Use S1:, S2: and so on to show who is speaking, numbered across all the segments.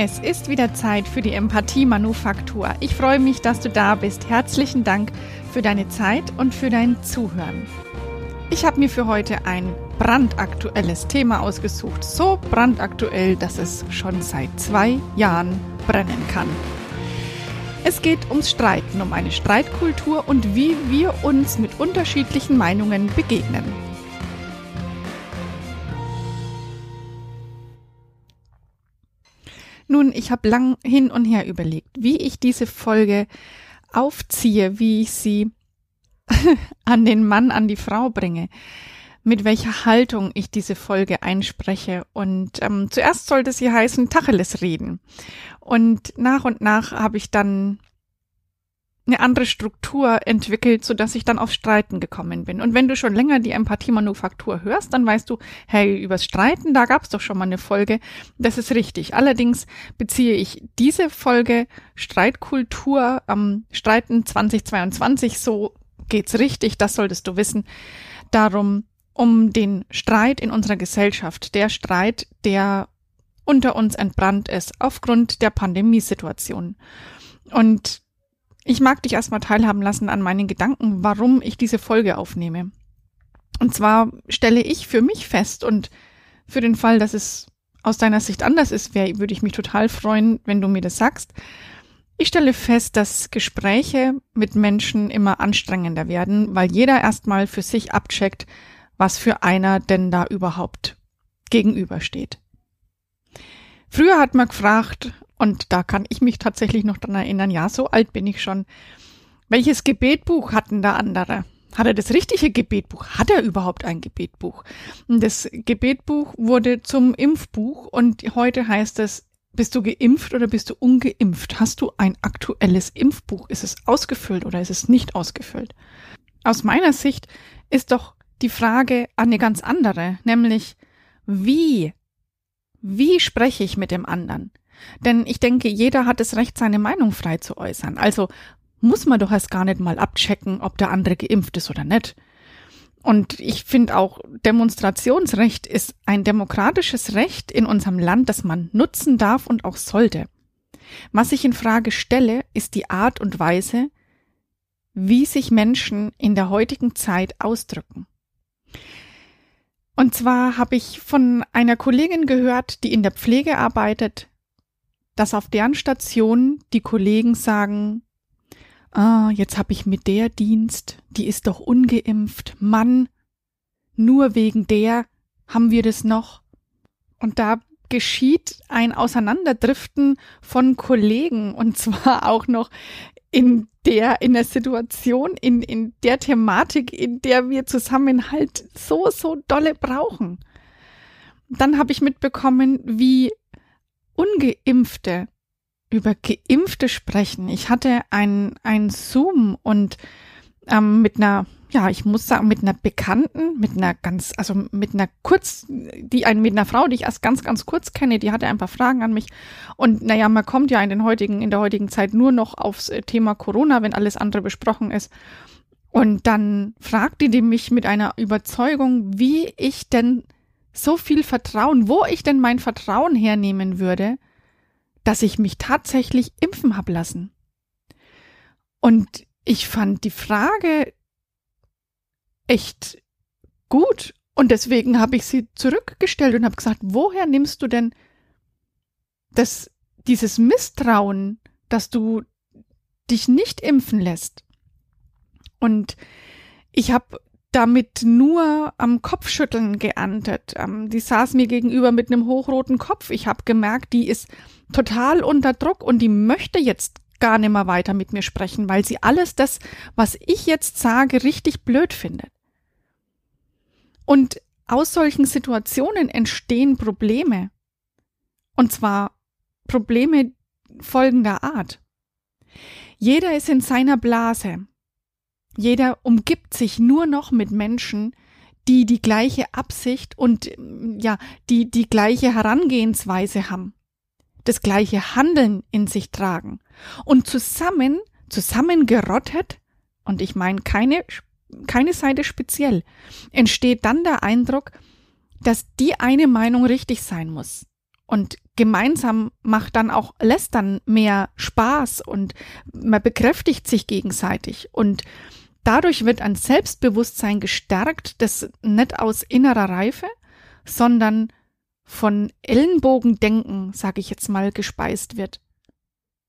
S1: Es ist wieder Zeit für die Empathie-Manufaktur. Ich freue mich, dass du da bist. Herzlichen Dank für deine Zeit und für dein Zuhören. Ich habe mir für heute ein brandaktuelles Thema ausgesucht. So brandaktuell, dass es schon seit zwei Jahren brennen kann. Es geht ums Streiten, um eine Streitkultur und wie wir uns mit unterschiedlichen Meinungen begegnen. Nun, ich habe lang hin und her überlegt, wie ich diese Folge aufziehe, wie ich sie an den Mann, an die Frau bringe, mit welcher Haltung ich diese Folge einspreche. Und ähm, zuerst sollte sie heißen Tacheles reden. Und nach und nach habe ich dann eine andere Struktur entwickelt, so dass ich dann auf Streiten gekommen bin. Und wenn du schon länger die Empathie-Manufaktur hörst, dann weißt du, hey, übers Streiten, da gab's doch schon mal eine Folge. Das ist richtig. Allerdings beziehe ich diese Folge Streitkultur am Streiten 2022, so geht's richtig, das solltest du wissen, darum, um den Streit in unserer Gesellschaft, der Streit, der unter uns entbrannt ist aufgrund der Pandemiesituation. Und ich mag dich erstmal teilhaben lassen an meinen Gedanken, warum ich diese Folge aufnehme. Und zwar stelle ich für mich fest und für den Fall, dass es aus deiner Sicht anders ist, wär, würde ich mich total freuen, wenn du mir das sagst. Ich stelle fest, dass Gespräche mit Menschen immer anstrengender werden, weil jeder erstmal für sich abcheckt, was für einer denn da überhaupt gegenübersteht. Früher hat man gefragt, und da kann ich mich tatsächlich noch dran erinnern, ja, so alt bin ich schon. Welches Gebetbuch hatten da andere? Hat er das richtige Gebetbuch? Hat er überhaupt ein Gebetbuch? Das Gebetbuch wurde zum Impfbuch und heute heißt es, bist du geimpft oder bist du ungeimpft? Hast du ein aktuelles Impfbuch? Ist es ausgefüllt oder ist es nicht ausgefüllt? Aus meiner Sicht ist doch die Frage eine ganz andere, nämlich wie? Wie spreche ich mit dem anderen? Denn ich denke, jeder hat das Recht, seine Meinung frei zu äußern. Also muss man doch erst gar nicht mal abchecken, ob der andere geimpft ist oder nicht. Und ich finde auch, Demonstrationsrecht ist ein demokratisches Recht in unserem Land, das man nutzen darf und auch sollte. Was ich in Frage stelle, ist die Art und Weise, wie sich Menschen in der heutigen Zeit ausdrücken. Und zwar habe ich von einer Kollegin gehört, die in der Pflege arbeitet, dass auf deren Station die Kollegen sagen, ah, jetzt habe ich mit der Dienst, die ist doch ungeimpft, Mann, nur wegen der haben wir das noch. Und da geschieht ein Auseinanderdriften von Kollegen und zwar auch noch in der, in der Situation, in, in der Thematik, in der wir Zusammenhalt so, so dolle brauchen. Dann habe ich mitbekommen, wie Ungeimpfte über Geimpfte sprechen. Ich hatte ein, ein Zoom und ähm, mit einer, ja, ich muss sagen, mit einer Bekannten, mit einer ganz, also mit einer kurz, die ein, mit einer Frau, die ich erst ganz, ganz kurz kenne, die hatte ein paar Fragen an mich. Und naja, man kommt ja in den heutigen, in der heutigen Zeit nur noch aufs Thema Corona, wenn alles andere besprochen ist. Und dann fragte die mich mit einer Überzeugung, wie ich denn so viel Vertrauen, wo ich denn mein Vertrauen hernehmen würde, dass ich mich tatsächlich impfen hab lassen. Und ich fand die Frage echt gut und deswegen habe ich sie zurückgestellt und habe gesagt, woher nimmst du denn das, dieses Misstrauen, dass du dich nicht impfen lässt? Und ich habe damit nur am Kopfschütteln geerntet. Ähm, die saß mir gegenüber mit einem hochroten Kopf. Ich habe gemerkt, die ist total unter Druck und die möchte jetzt gar nicht mehr weiter mit mir sprechen, weil sie alles das, was ich jetzt sage, richtig blöd findet. Und aus solchen Situationen entstehen Probleme. Und zwar Probleme folgender Art. Jeder ist in seiner Blase. Jeder umgibt sich nur noch mit Menschen, die die gleiche Absicht und ja, die die gleiche Herangehensweise haben, das gleiche Handeln in sich tragen und zusammen, zusammengerottet, und ich meine keine, keine Seite speziell, entsteht dann der Eindruck, dass die eine Meinung richtig sein muss Und gemeinsam macht dann auch Lästern mehr Spaß und man bekräftigt sich gegenseitig. Und dadurch wird ein Selbstbewusstsein gestärkt, das nicht aus innerer Reife, sondern von Ellenbogendenken, sage ich jetzt mal, gespeist wird.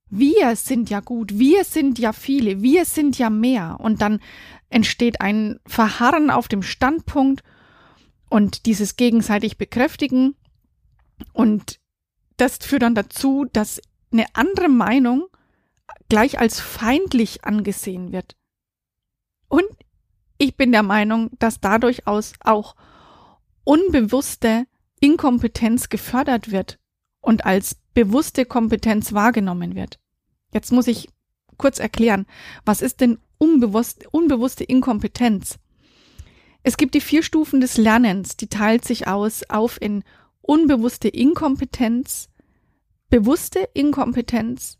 S1: Wir sind ja gut, wir sind ja viele, wir sind ja mehr. Und dann entsteht ein Verharren auf dem Standpunkt und dieses gegenseitig bekräftigen. Und das führt dann dazu, dass eine andere Meinung gleich als feindlich angesehen wird. Ich bin der Meinung, dass dadurch aus auch unbewusste Inkompetenz gefördert wird und als bewusste Kompetenz wahrgenommen wird. Jetzt muss ich kurz erklären, was ist denn unbewusst, unbewusste Inkompetenz? Es gibt die vier Stufen des Lernens, die teilt sich aus auf in unbewusste Inkompetenz, bewusste Inkompetenz,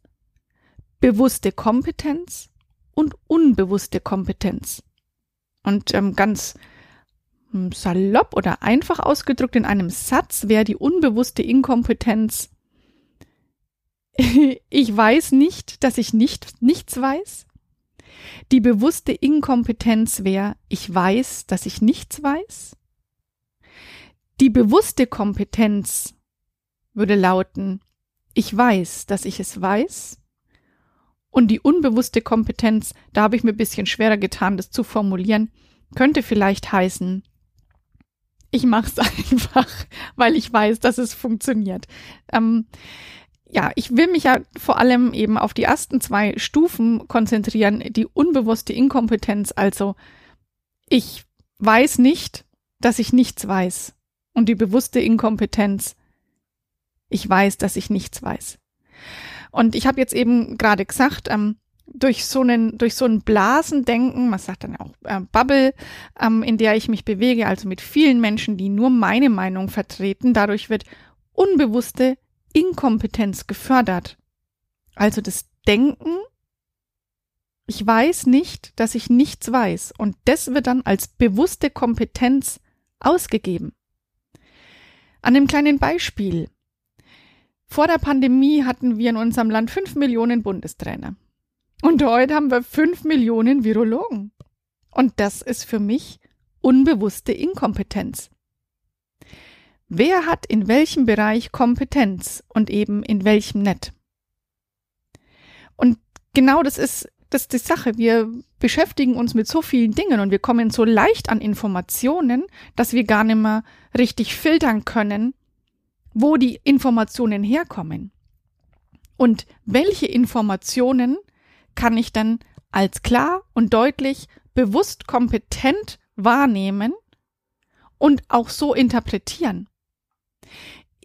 S1: bewusste Kompetenz und unbewusste Kompetenz. Und ähm, ganz hm, salopp oder einfach ausgedrückt in einem Satz wäre die unbewusste Inkompetenz ich weiß nicht, dass ich nicht nichts weiß. Die bewusste Inkompetenz wäre, ich weiß, dass ich nichts weiß. Die bewusste Kompetenz würde lauten, ich weiß, dass ich es weiß. Und die unbewusste Kompetenz, da habe ich mir ein bisschen schwerer getan, das zu formulieren, könnte vielleicht heißen, ich mache es einfach, weil ich weiß, dass es funktioniert. Ähm, ja, ich will mich ja vor allem eben auf die ersten zwei Stufen konzentrieren, die unbewusste Inkompetenz, also ich weiß nicht, dass ich nichts weiß. Und die bewusste Inkompetenz, ich weiß, dass ich nichts weiß. Und ich habe jetzt eben gerade gesagt, ähm, durch so einen durch so ein Blasendenken, man sagt dann auch äh, Bubble, ähm, in der ich mich bewege, also mit vielen Menschen, die nur meine Meinung vertreten, dadurch wird unbewusste Inkompetenz gefördert. Also das Denken, ich weiß nicht, dass ich nichts weiß. Und das wird dann als bewusste Kompetenz ausgegeben. An dem kleinen Beispiel. Vor der Pandemie hatten wir in unserem Land fünf Millionen Bundestrainer. Und heute haben wir fünf Millionen Virologen. Und das ist für mich unbewusste Inkompetenz. Wer hat in welchem Bereich Kompetenz und eben in welchem nicht? Und genau das ist, das ist die Sache. Wir beschäftigen uns mit so vielen Dingen und wir kommen so leicht an Informationen, dass wir gar nicht mehr richtig filtern können, wo die Informationen herkommen. Und welche Informationen kann ich dann als klar und deutlich, bewusst kompetent wahrnehmen und auch so interpretieren.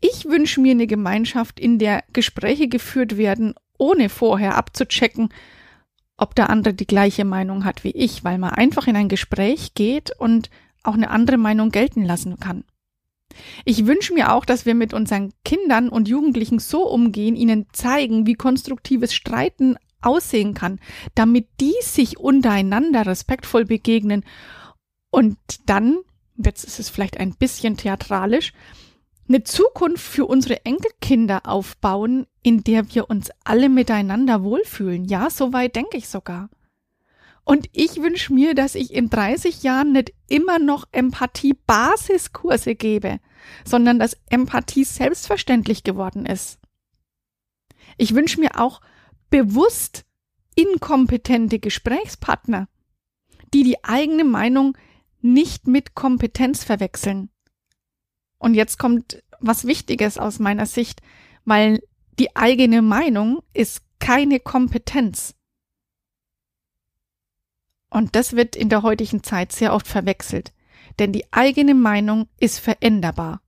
S1: Ich wünsche mir eine Gemeinschaft, in der Gespräche geführt werden, ohne vorher abzuchecken, ob der andere die gleiche Meinung hat wie ich, weil man einfach in ein Gespräch geht und auch eine andere Meinung gelten lassen kann. Ich wünsche mir auch, dass wir mit unseren Kindern und Jugendlichen so umgehen, ihnen zeigen, wie konstruktives Streiten aussehen kann, damit die sich untereinander respektvoll begegnen und dann, jetzt ist es vielleicht ein bisschen theatralisch, eine Zukunft für unsere Enkelkinder aufbauen, in der wir uns alle miteinander wohlfühlen. Ja, so weit denke ich sogar. Und ich wünsche mir, dass ich in 30 Jahren nicht immer noch Empathie-Basiskurse gebe, sondern dass Empathie selbstverständlich geworden ist. Ich wünsche mir auch bewusst inkompetente Gesprächspartner, die die eigene Meinung nicht mit Kompetenz verwechseln, und jetzt kommt was Wichtiges aus meiner Sicht, weil die eigene Meinung ist keine Kompetenz. Und das wird in der heutigen Zeit sehr oft verwechselt, denn die eigene Meinung ist veränderbar.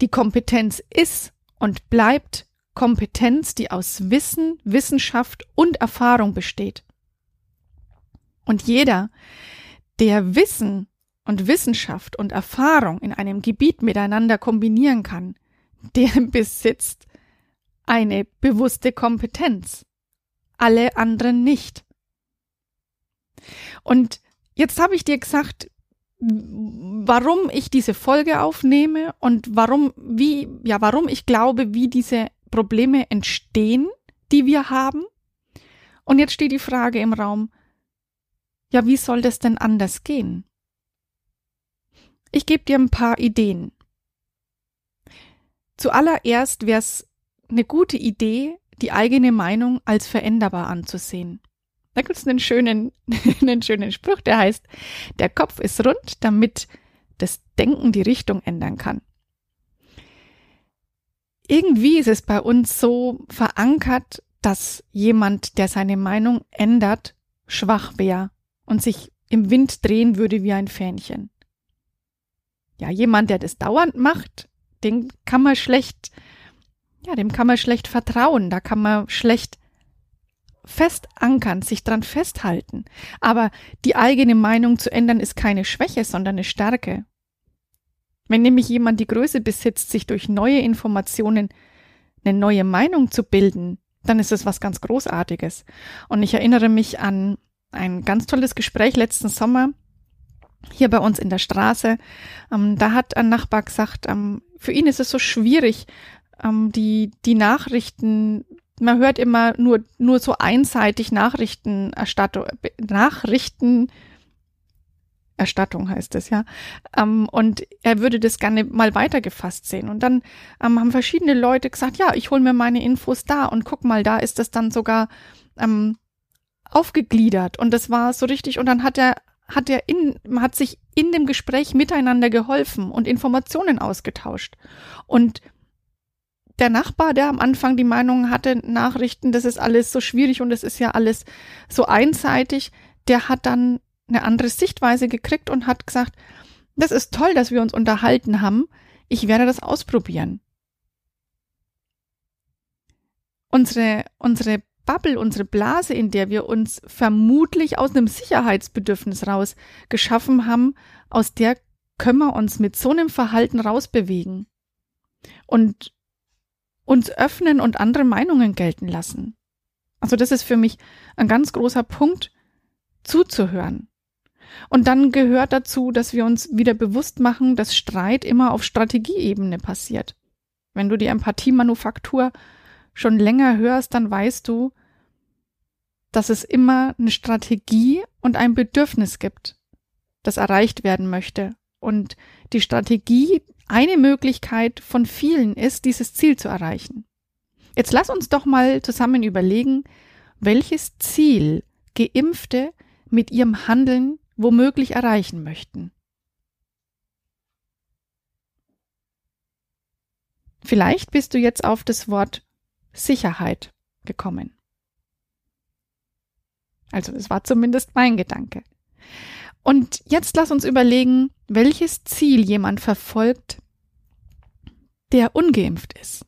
S1: Die Kompetenz ist und bleibt Kompetenz, die aus Wissen, Wissenschaft und Erfahrung besteht. Und jeder, der Wissen und Wissenschaft und Erfahrung in einem Gebiet miteinander kombinieren kann, der besitzt eine bewusste Kompetenz. Alle anderen nicht. Und jetzt habe ich dir gesagt, warum ich diese Folge aufnehme und warum, wie, ja, warum ich glaube, wie diese Probleme entstehen, die wir haben. Und jetzt steht die Frage im Raum, ja, wie soll das denn anders gehen? Ich gebe dir ein paar Ideen. Zuallererst wäre es eine gute Idee, die eigene Meinung als veränderbar anzusehen. Da gibt es einen schönen, einen schönen Spruch, der heißt, der Kopf ist rund, damit das Denken die Richtung ändern kann. Irgendwie ist es bei uns so verankert, dass jemand, der seine Meinung ändert, schwach wäre und sich im Wind drehen würde wie ein Fähnchen. Ja, jemand, der das dauernd macht, den kann man schlecht, ja, dem kann man schlecht vertrauen, da kann man schlecht fest ankern, sich dran festhalten. Aber die eigene Meinung zu ändern ist keine Schwäche, sondern eine Stärke. Wenn nämlich jemand die Größe besitzt, sich durch neue Informationen eine neue Meinung zu bilden, dann ist es was ganz Großartiges. Und ich erinnere mich an ein ganz tolles Gespräch letzten Sommer hier bei uns in der Straße. Ähm, da hat ein Nachbar gesagt, ähm, für ihn ist es so schwierig, ähm, die, die Nachrichten man hört immer nur, nur so einseitig Nachrichtenerstattung, Nachrichten, Erstattung heißt es ja. Ähm, und er würde das gerne mal weitergefasst sehen. Und dann ähm, haben verschiedene Leute gesagt, ja, ich hole mir meine Infos da und guck mal, da ist das dann sogar ähm, aufgegliedert. Und das war so richtig. Und dann hat er, hat er in, hat sich in dem Gespräch miteinander geholfen und Informationen ausgetauscht. Und der Nachbar, der am Anfang die Meinung hatte, Nachrichten, das ist alles so schwierig und es ist ja alles so einseitig, der hat dann eine andere Sichtweise gekriegt und hat gesagt, das ist toll, dass wir uns unterhalten haben, ich werde das ausprobieren. Unsere, unsere Bubble, unsere Blase, in der wir uns vermutlich aus einem Sicherheitsbedürfnis raus geschaffen haben, aus der können wir uns mit so einem Verhalten rausbewegen. Und uns öffnen und andere Meinungen gelten lassen. Also das ist für mich ein ganz großer Punkt, zuzuhören. Und dann gehört dazu, dass wir uns wieder bewusst machen, dass Streit immer auf Strategieebene passiert. Wenn du die Empathiemanufaktur schon länger hörst, dann weißt du, dass es immer eine Strategie und ein Bedürfnis gibt, das erreicht werden möchte. Und die Strategie eine Möglichkeit von vielen ist, dieses Ziel zu erreichen. Jetzt lass uns doch mal zusammen überlegen, welches Ziel Geimpfte mit ihrem Handeln womöglich erreichen möchten. Vielleicht bist du jetzt auf das Wort Sicherheit gekommen. Also es war zumindest mein Gedanke. Und jetzt lass uns überlegen, welches Ziel jemand verfolgt, der ungeimpft ist.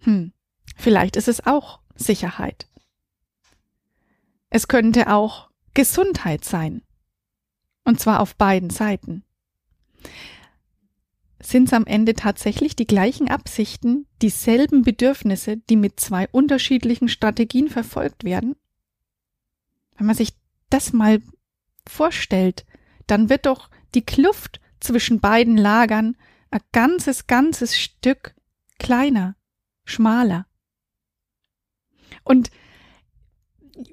S1: Hm, vielleicht ist es auch Sicherheit. Es könnte auch Gesundheit sein. Und zwar auf beiden Seiten. Sind es am Ende tatsächlich die gleichen Absichten, dieselben Bedürfnisse, die mit zwei unterschiedlichen Strategien verfolgt werden? Wenn man sich das mal vorstellt, dann wird doch die Kluft zwischen beiden Lagern ein ganzes, ganzes Stück kleiner, schmaler. Und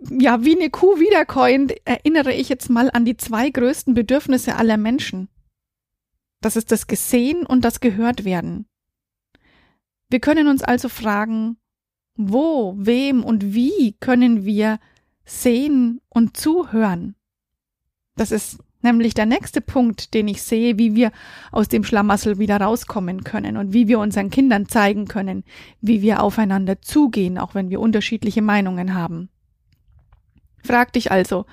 S1: ja, wie eine Kuh wiederkäuend erinnere ich jetzt mal an die zwei größten Bedürfnisse aller Menschen. Das ist das Gesehen und das Gehört werden. Wir können uns also fragen, wo, wem und wie können wir sehen und zuhören? Das ist nämlich der nächste Punkt, den ich sehe, wie wir aus dem Schlamassel wieder rauskommen können und wie wir unseren Kindern zeigen können, wie wir aufeinander zugehen, auch wenn wir unterschiedliche Meinungen haben. Frag dich also,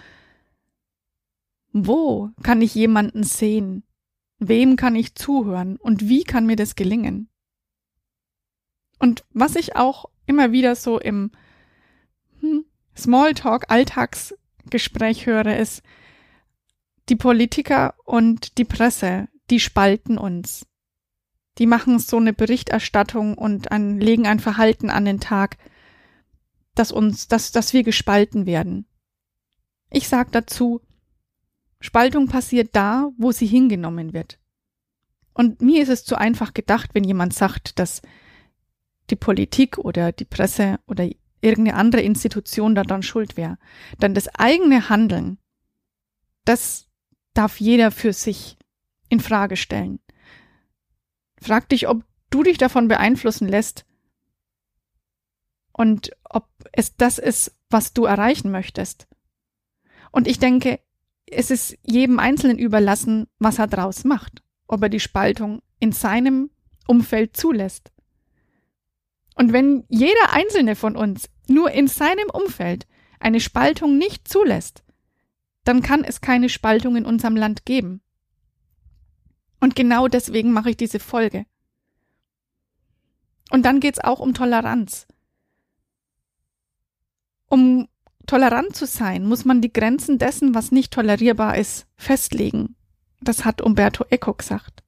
S1: wo kann ich jemanden sehen? Wem kann ich zuhören? Und wie kann mir das gelingen? Und was ich auch immer wieder so im hm, Smalltalk, Alltagsgespräch höre, ist, die Politiker und die Presse, die spalten uns. Die machen so eine Berichterstattung und an, legen ein Verhalten an den Tag, dass uns, dass, dass wir gespalten werden. Ich sage dazu, Spaltung passiert da, wo sie hingenommen wird. Und mir ist es zu einfach gedacht, wenn jemand sagt, dass die Politik oder die Presse oder irgendeine andere Institution daran schuld wäre. Dann das eigene Handeln, das darf jeder für sich in Frage stellen. Frag dich, ob du dich davon beeinflussen lässt und ob es das ist, was du erreichen möchtest. Und ich denke, es ist jedem Einzelnen überlassen, was er draus macht, ob er die Spaltung in seinem Umfeld zulässt. Und wenn jeder einzelne von uns nur in seinem Umfeld eine Spaltung nicht zulässt, dann kann es keine Spaltung in unserem Land geben. Und genau deswegen mache ich diese Folge. Und dann geht es auch um Toleranz. Um tolerant zu sein, muss man die Grenzen dessen, was nicht tolerierbar ist, festlegen. Das hat Umberto Eco gesagt.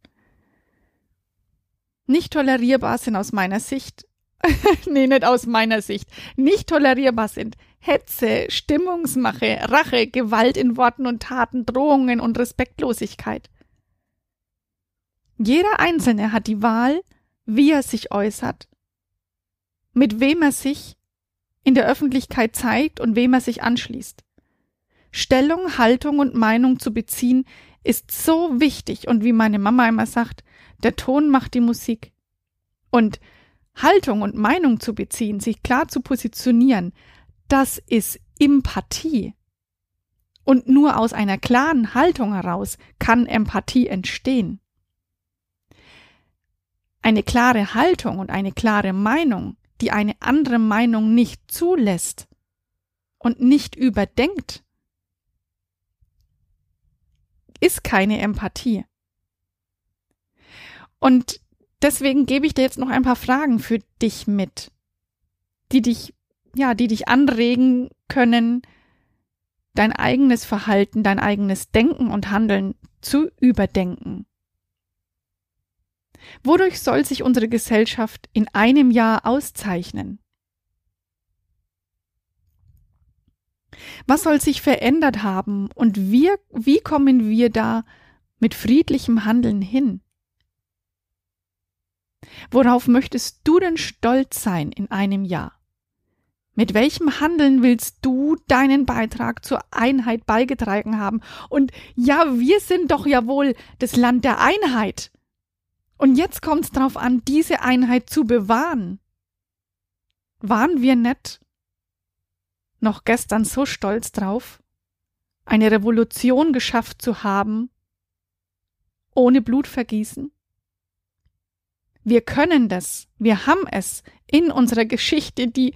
S1: Nicht tolerierbar sind aus meiner Sicht, nee, nicht aus meiner Sicht, nicht tolerierbar sind Hetze, Stimmungsmache, Rache, Gewalt in Worten und Taten, Drohungen und Respektlosigkeit. Jeder Einzelne hat die Wahl, wie er sich äußert, mit wem er sich in der Öffentlichkeit zeigt und wem er sich anschließt. Stellung, Haltung und Meinung zu beziehen ist so wichtig und wie meine Mama immer sagt, der Ton macht die Musik. Und Haltung und Meinung zu beziehen, sich klar zu positionieren, das ist Empathie. Und nur aus einer klaren Haltung heraus kann Empathie entstehen. Eine klare Haltung und eine klare Meinung die eine andere Meinung nicht zulässt und nicht überdenkt, ist keine Empathie. Und deswegen gebe ich dir jetzt noch ein paar Fragen für dich mit, die dich, ja, die dich anregen können, dein eigenes Verhalten, dein eigenes Denken und Handeln zu überdenken. Wodurch soll sich unsere Gesellschaft in einem Jahr auszeichnen? Was soll sich verändert haben und wir, wie kommen wir da mit friedlichem Handeln hin? Worauf möchtest du denn stolz sein in einem Jahr? Mit welchem Handeln willst du deinen Beitrag zur Einheit beigetragen haben? Und ja, wir sind doch ja wohl das Land der Einheit. Und jetzt kommt es darauf an, diese Einheit zu bewahren. Waren wir nett? Noch gestern so stolz drauf, eine Revolution geschafft zu haben, ohne Blutvergießen? Wir können das, wir haben es in unserer Geschichte, die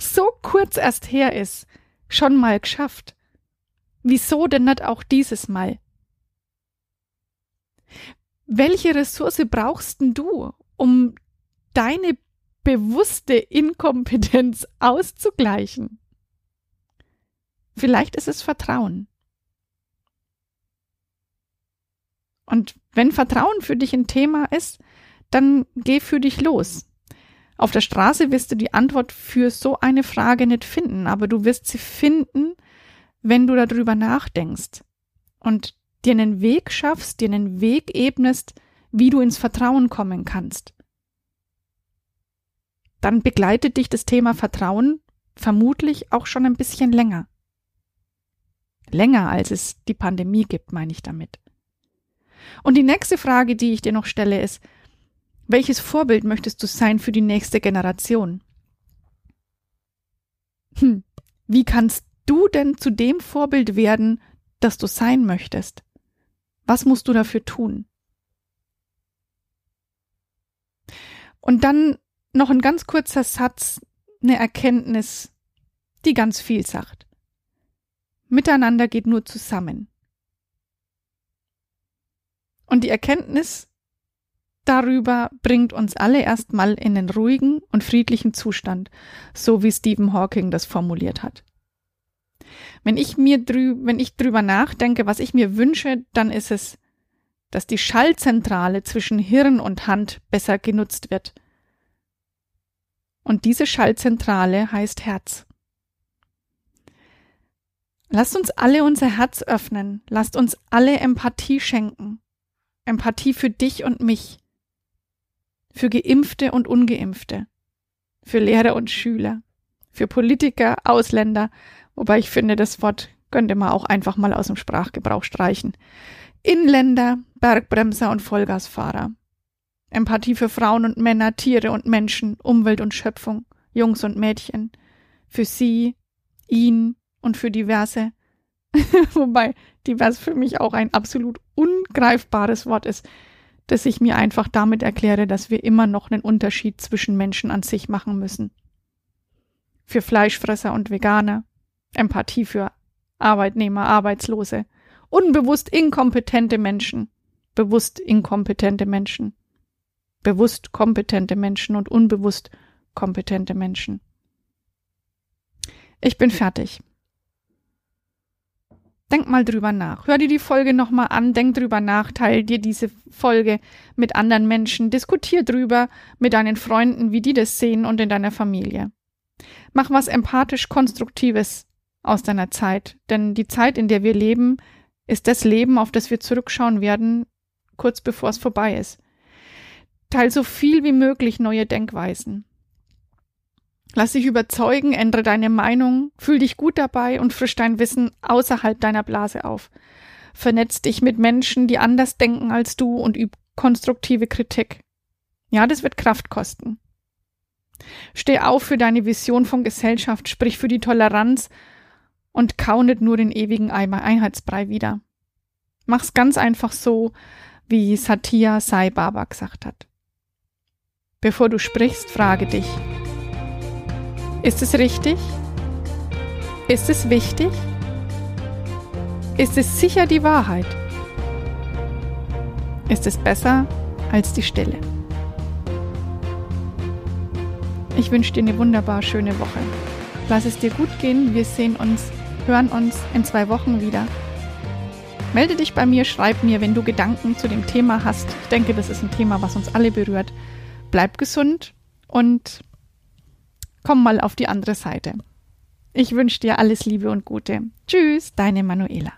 S1: so kurz erst her ist, schon mal geschafft. Wieso denn nicht auch dieses Mal? welche Ressource brauchst denn du, um deine bewusste Inkompetenz auszugleichen? Vielleicht ist es Vertrauen. Und wenn Vertrauen für dich ein Thema ist, dann geh für dich los. Auf der Straße wirst du die Antwort für so eine Frage nicht finden, aber du wirst sie finden, wenn du darüber nachdenkst. Und dir einen Weg schaffst, dir einen Weg ebnest, wie du ins Vertrauen kommen kannst. Dann begleitet dich das Thema Vertrauen vermutlich auch schon ein bisschen länger. Länger als es die Pandemie gibt, meine ich damit. Und die nächste Frage, die ich dir noch stelle, ist, welches Vorbild möchtest du sein für die nächste Generation? Hm, wie kannst du denn zu dem Vorbild werden, das du sein möchtest? Was musst du dafür tun? Und dann noch ein ganz kurzer Satz, eine Erkenntnis, die ganz viel sagt. Miteinander geht nur zusammen. Und die Erkenntnis darüber bringt uns alle erstmal in einen ruhigen und friedlichen Zustand, so wie Stephen Hawking das formuliert hat. Wenn ich mir drü wenn ich drüber nachdenke, was ich mir wünsche, dann ist es, dass die Schallzentrale zwischen Hirn und Hand besser genutzt wird. Und diese Schallzentrale heißt Herz. Lasst uns alle unser Herz öffnen. Lasst uns alle Empathie schenken. Empathie für dich und mich. Für Geimpfte und Ungeimpfte. Für Lehrer und Schüler. Für Politiker, Ausländer. Wobei ich finde, das Wort könnte man auch einfach mal aus dem Sprachgebrauch streichen. Inländer, Bergbremser und Vollgasfahrer. Empathie für Frauen und Männer, Tiere und Menschen, Umwelt und Schöpfung, Jungs und Mädchen. Für sie, ihn, und für diverse, wobei divers für mich auch ein absolut ungreifbares Wort ist, dass ich mir einfach damit erkläre, dass wir immer noch einen Unterschied zwischen Menschen an sich machen müssen. Für Fleischfresser und Veganer, Empathie für Arbeitnehmer, Arbeitslose, unbewusst inkompetente Menschen, bewusst inkompetente Menschen, bewusst kompetente Menschen und unbewusst kompetente Menschen. Ich bin fertig. Denk mal drüber nach. Hör dir die Folge nochmal an, denk drüber nach, teil dir diese Folge mit anderen Menschen, diskutier drüber mit deinen Freunden, wie die das sehen und in deiner Familie. Mach was empathisch Konstruktives aus deiner Zeit, denn die Zeit, in der wir leben, ist das Leben, auf das wir zurückschauen werden, kurz bevor es vorbei ist. Teil so viel wie möglich neue Denkweisen. Lass dich überzeugen, ändere deine Meinung, fühl dich gut dabei und frisch dein Wissen außerhalb deiner Blase auf. Vernetz dich mit Menschen, die anders denken als du und üb konstruktive Kritik. Ja, das wird Kraft kosten. Steh auf für deine Vision von Gesellschaft, sprich für die Toleranz und kau nicht nur den ewigen Eimer Einheitsbrei wieder. Mach's ganz einfach so, wie Satya Sai Baba gesagt hat. Bevor du sprichst, frage dich, ist es richtig? Ist es wichtig? Ist es sicher die Wahrheit? Ist es besser als die Stille? Ich wünsche dir eine wunderbar schöne Woche. Lass es dir gut gehen. Wir sehen uns, hören uns in zwei Wochen wieder. Melde dich bei mir, schreib mir, wenn du Gedanken zu dem Thema hast. Ich denke, das ist ein Thema, was uns alle berührt. Bleib gesund und komm mal auf die andere Seite. Ich wünsche dir alles Liebe und Gute. Tschüss, deine Manuela.